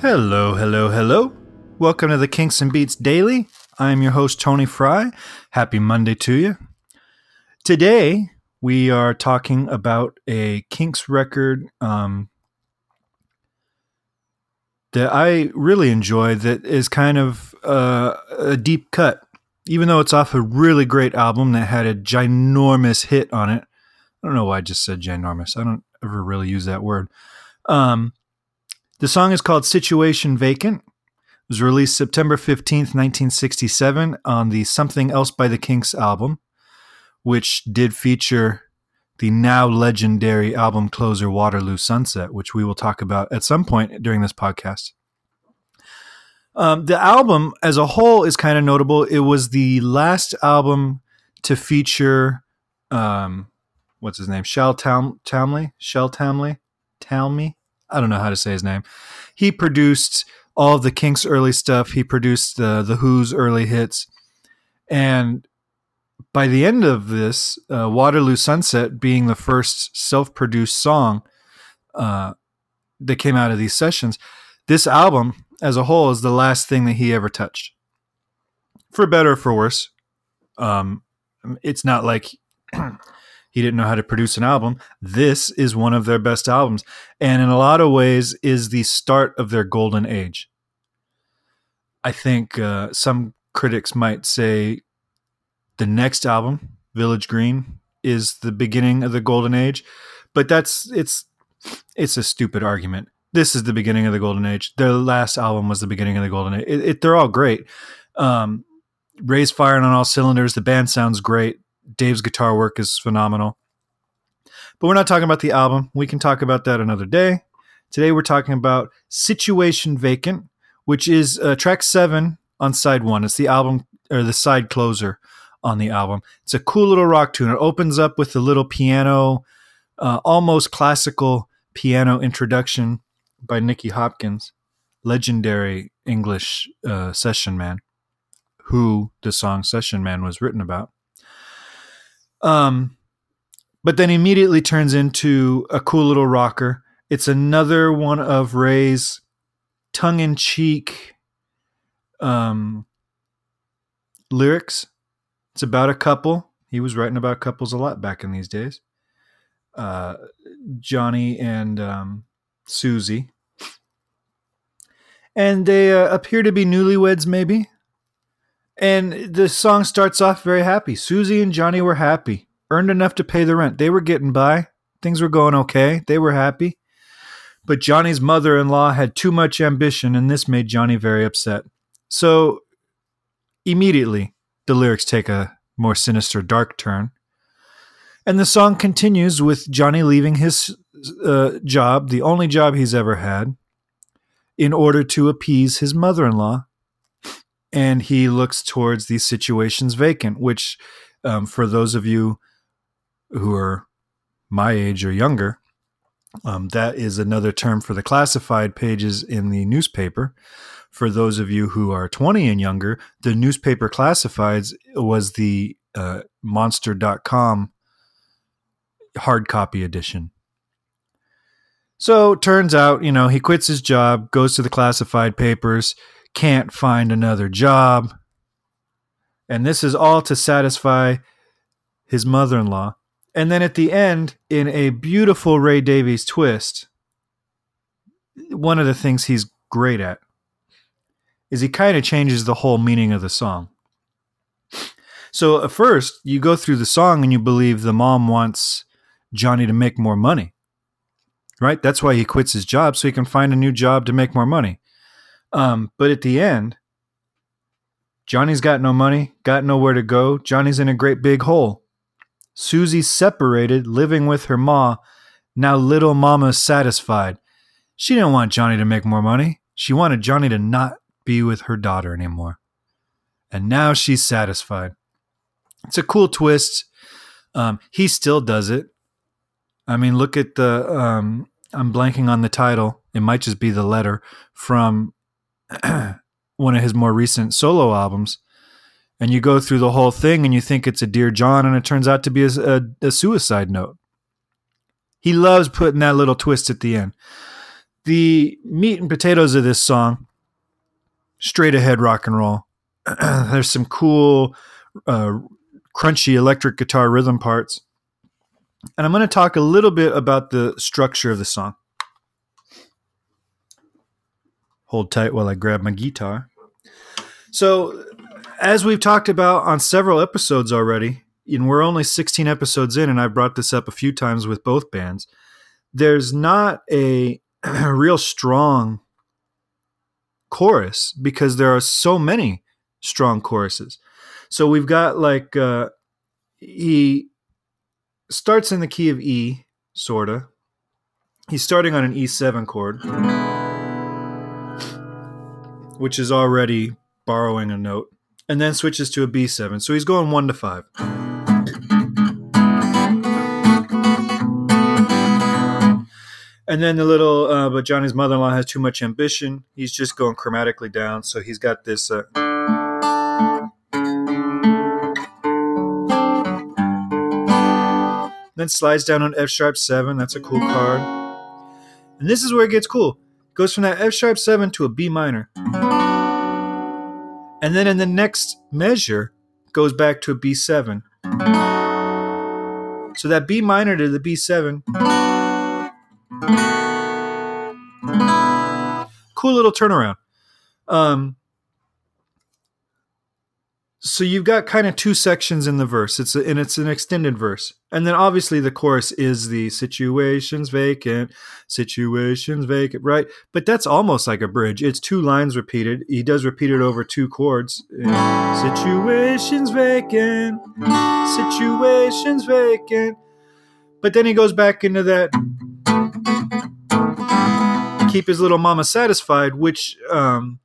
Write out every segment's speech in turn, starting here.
Hello, hello, hello. Welcome to the Kinks and Beats Daily. I am your host, Tony Fry. Happy Monday to you. Today, we are talking about a Kinks record um, that I really enjoy that is kind of uh, a deep cut. Even though it's off a really great album that had a ginormous hit on it. I don't know why I just said ginormous. I don't ever really use that word. Um, the song is called Situation Vacant. It was released September 15th, 1967 on the Something Else by the Kinks album, which did feature the now legendary album closer Waterloo Sunset, which we will talk about at some point during this podcast. Um, the album as a whole is kind of notable. It was the last album to feature, um, what's his name? Shel Tam- Tamley? Shel Tamley? Talmy? I don't know how to say his name. He produced all of the Kinks early stuff. He produced the the Who's early hits, and by the end of this, uh, Waterloo Sunset being the first self produced song uh, that came out of these sessions, this album as a whole is the last thing that he ever touched. For better or for worse, um, it's not like he didn't know how to produce an album. This is one of their best albums, and in a lot of ways, is the start of their golden age. I think uh, some critics might say the next album, Village Green, is the beginning of the golden age, but that's it's it's a stupid argument. This is the beginning of the golden age. Their last album was the beginning of the golden age. It, it, they're all great. Um, Ray's firing on all cylinders. The band sounds great. Dave's guitar work is phenomenal. But we're not talking about the album. We can talk about that another day. Today we're talking about Situation Vacant, which is uh, track seven on side one. It's the album or the side closer on the album. It's a cool little rock tune. It opens up with a little piano, uh, almost classical piano introduction by Nicky Hopkins, legendary English uh, session man, who the song Session Man was written about. Um, but then immediately turns into a cool little rocker. It's another one of Ray's tongue in cheek um, lyrics. It's about a couple. He was writing about couples a lot back in these days. Uh, Johnny and um, Susie. And they uh, appear to be newlyweds, maybe. And the song starts off very happy. Susie and Johnny were happy, earned enough to pay the rent. They were getting by. Things were going okay. They were happy. But Johnny's mother in law had too much ambition, and this made Johnny very upset. So immediately, the lyrics take a more sinister, dark turn. And the song continues with Johnny leaving his uh, job, the only job he's ever had, in order to appease his mother in law and he looks towards these situations vacant, which, um, for those of you who are my age or younger, um, that is another term for the classified pages in the newspaper. For those of you who are 20 and younger, the newspaper classifieds was the uh, monster.com hard copy edition. So turns out, you know, he quits his job, goes to the classified papers, can't find another job. And this is all to satisfy his mother in law. And then at the end, in a beautiful Ray Davies twist, one of the things he's great at is he kind of changes the whole meaning of the song. So at first, you go through the song and you believe the mom wants Johnny to make more money. Right? That's why he quits his job so he can find a new job to make more money. Um, but at the end, Johnny's got no money, got nowhere to go. Johnny's in a great big hole. Susie's separated, living with her ma. Now little mama's satisfied. She didn't want Johnny to make more money. She wanted Johnny to not be with her daughter anymore. And now she's satisfied. It's a cool twist. Um, he still does it. I mean, look at the. Um, I'm blanking on the title. It might just be the letter from one of his more recent solo albums, and you go through the whole thing and you think it's a Dear John, and it turns out to be a, a, a suicide note. He loves putting that little twist at the end. the meat and potatoes of this song, straight ahead rock and roll. There's some cool, uh, crunchy electric guitar rhythm parts. And I'm going to talk a little bit about the structure of the song. Hold tight while I grab my guitar. So, as we've talked about on several episodes already, and we're only 16 episodes in, and I've brought this up a few times with both bands, there's not a, real strong chorus because there are so many strong choruses. So we've got like uh, he starts in the key of E, sorta. He's starting on an E7 chord, which is already borrowing a note, and then switches to a B7. So he's going one to five. And then the little, uh, but Johnny's mother-in-law has too much ambition. He's just going chromatically down, so he's got this. Uh, then slides down on F sharp seven. That's a cool card. And this is where it gets cool. Goes from that F sharp seven to a B minor. And then in the next measure, goes back to a B7. So that B minor to the B7 cool little turnaround. Um, so you've got kind of two sections in the verse. It's a, and it's an extended verse, and then obviously the chorus is the situations vacant, situations vacant, right? But that's almost like a bridge. It's two lines repeated. He does repeat it over two chords. Situations vacant, situations vacant. But then he goes back into that keep his little mama satisfied, which um,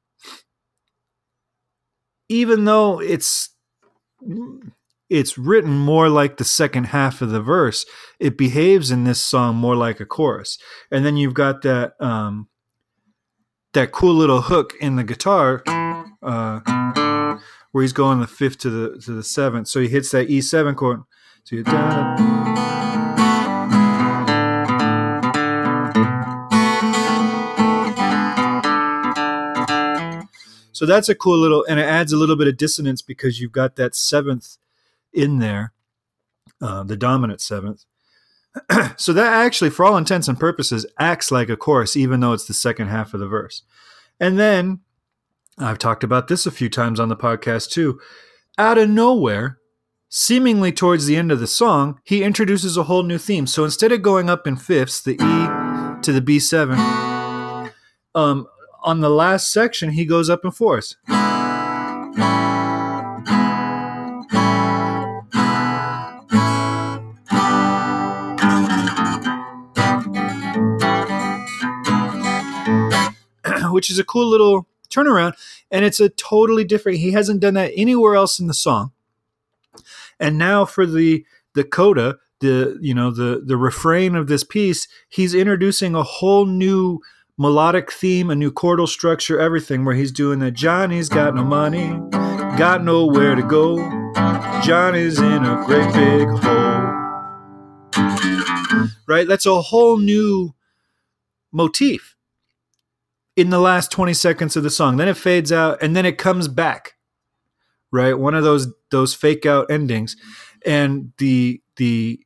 even though it's it's written more like the second half of the verse, it behaves in this song more like a chorus. And then you've got that um, that cool little hook in the guitar uh, where he's going the fifth to the to the seventh. So he hits that E seven chord. So you So that's a cool little, and it adds a little bit of dissonance because you've got that seventh in there, uh, the dominant seventh. so that actually, for all intents and purposes, acts like a chorus, even though it's the second half of the verse. And then I've talked about this a few times on the podcast too. Out of nowhere, seemingly towards the end of the song, he introduces a whole new theme. So instead of going up in fifths, the E to the B7, um, on the last section, he goes up in fours. Which is a cool little turnaround, and it's a totally different. He hasn't done that anywhere else in the song. And now for the the coda, the you know the the refrain of this piece, he's introducing a whole new melodic theme, a new chordal structure, everything where he's doing that Johnny's got no money, got nowhere to go. Johnny's in a great big hole. Right? That's a whole new motif in the last 20 seconds of the song. Then it fades out and then it comes back. Right? One of those those fake out endings. And the the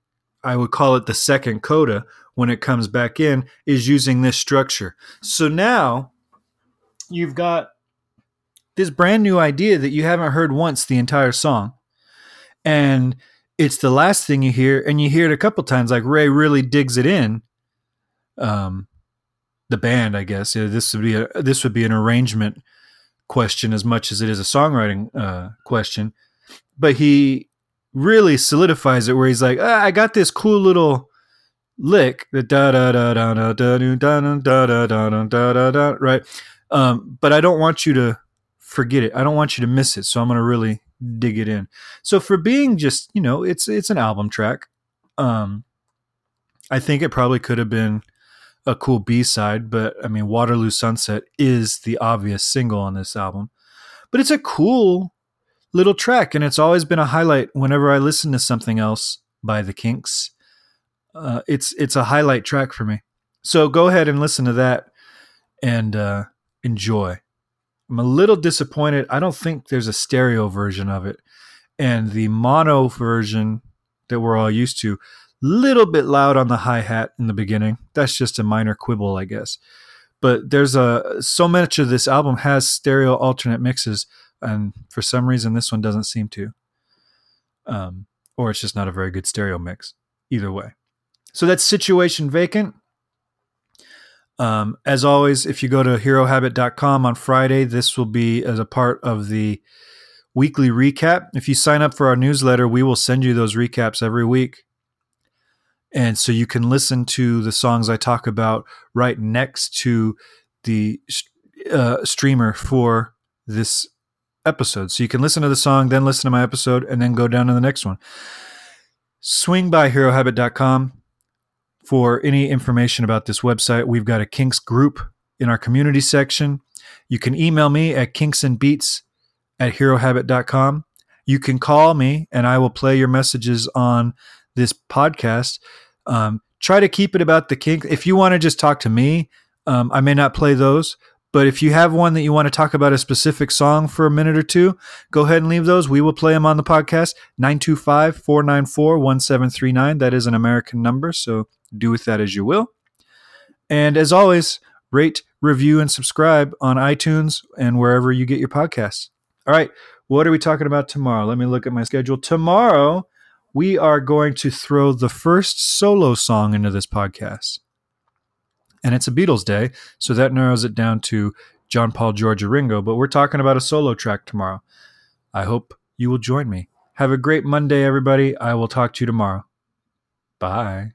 I would call it the second coda when it comes back in is using this structure. So now you've got this brand new idea that you haven't heard once the entire song. And it's the last thing you hear, and you hear it a couple times. Like Ray really digs it in. Um, the band, I guess. Yeah, This would be a this would be an arrangement question as much as it is a songwriting uh, question. But he really solidifies it where he's like, ah, I got this cool little lick the da da da da da da da da da da da da da da right um but i don't want you to forget it i don't want you to miss it so i'm going to really dig it in so for being just you know it's it's an album track um i think it probably could have been a cool b-side but i mean waterloo sunset is the obvious single on this album but it's a cool little track and it's always been a highlight whenever i listen to something else by the kinks uh, it's it's a highlight track for me. So go ahead and listen to that and uh, enjoy. I'm a little disappointed. I don't think there's a stereo version of it, and the mono version that we're all used to, little bit loud on the hi hat in the beginning. That's just a minor quibble, I guess. But there's a so much of this album has stereo alternate mixes, and for some reason this one doesn't seem to. Um, or it's just not a very good stereo mix. Either way. So that's Situation Vacant. Um, as always, if you go to herohabit.com on Friday, this will be as a part of the weekly recap. If you sign up for our newsletter, we will send you those recaps every week. And so you can listen to the songs I talk about right next to the uh, streamer for this episode. So you can listen to the song, then listen to my episode, and then go down to the next one. Swing by herohabit.com for any information about this website. We've got a Kinks group in our community section. You can email me at kinksandbeats at herohabit.com. You can call me and I will play your messages on this podcast. Um, try to keep it about the kinks. If you want to just talk to me, um, I may not play those. But if you have one that you want to talk about a specific song for a minute or two, go ahead and leave those. We will play them on the podcast. 925 494 1739. That is an American number. So do with that as you will. And as always, rate, review, and subscribe on iTunes and wherever you get your podcasts. All right. What are we talking about tomorrow? Let me look at my schedule. Tomorrow, we are going to throw the first solo song into this podcast. And it's a Beatles day, so that narrows it down to John Paul, George, Ringo. But we're talking about a solo track tomorrow. I hope you will join me. Have a great Monday, everybody. I will talk to you tomorrow. Bye.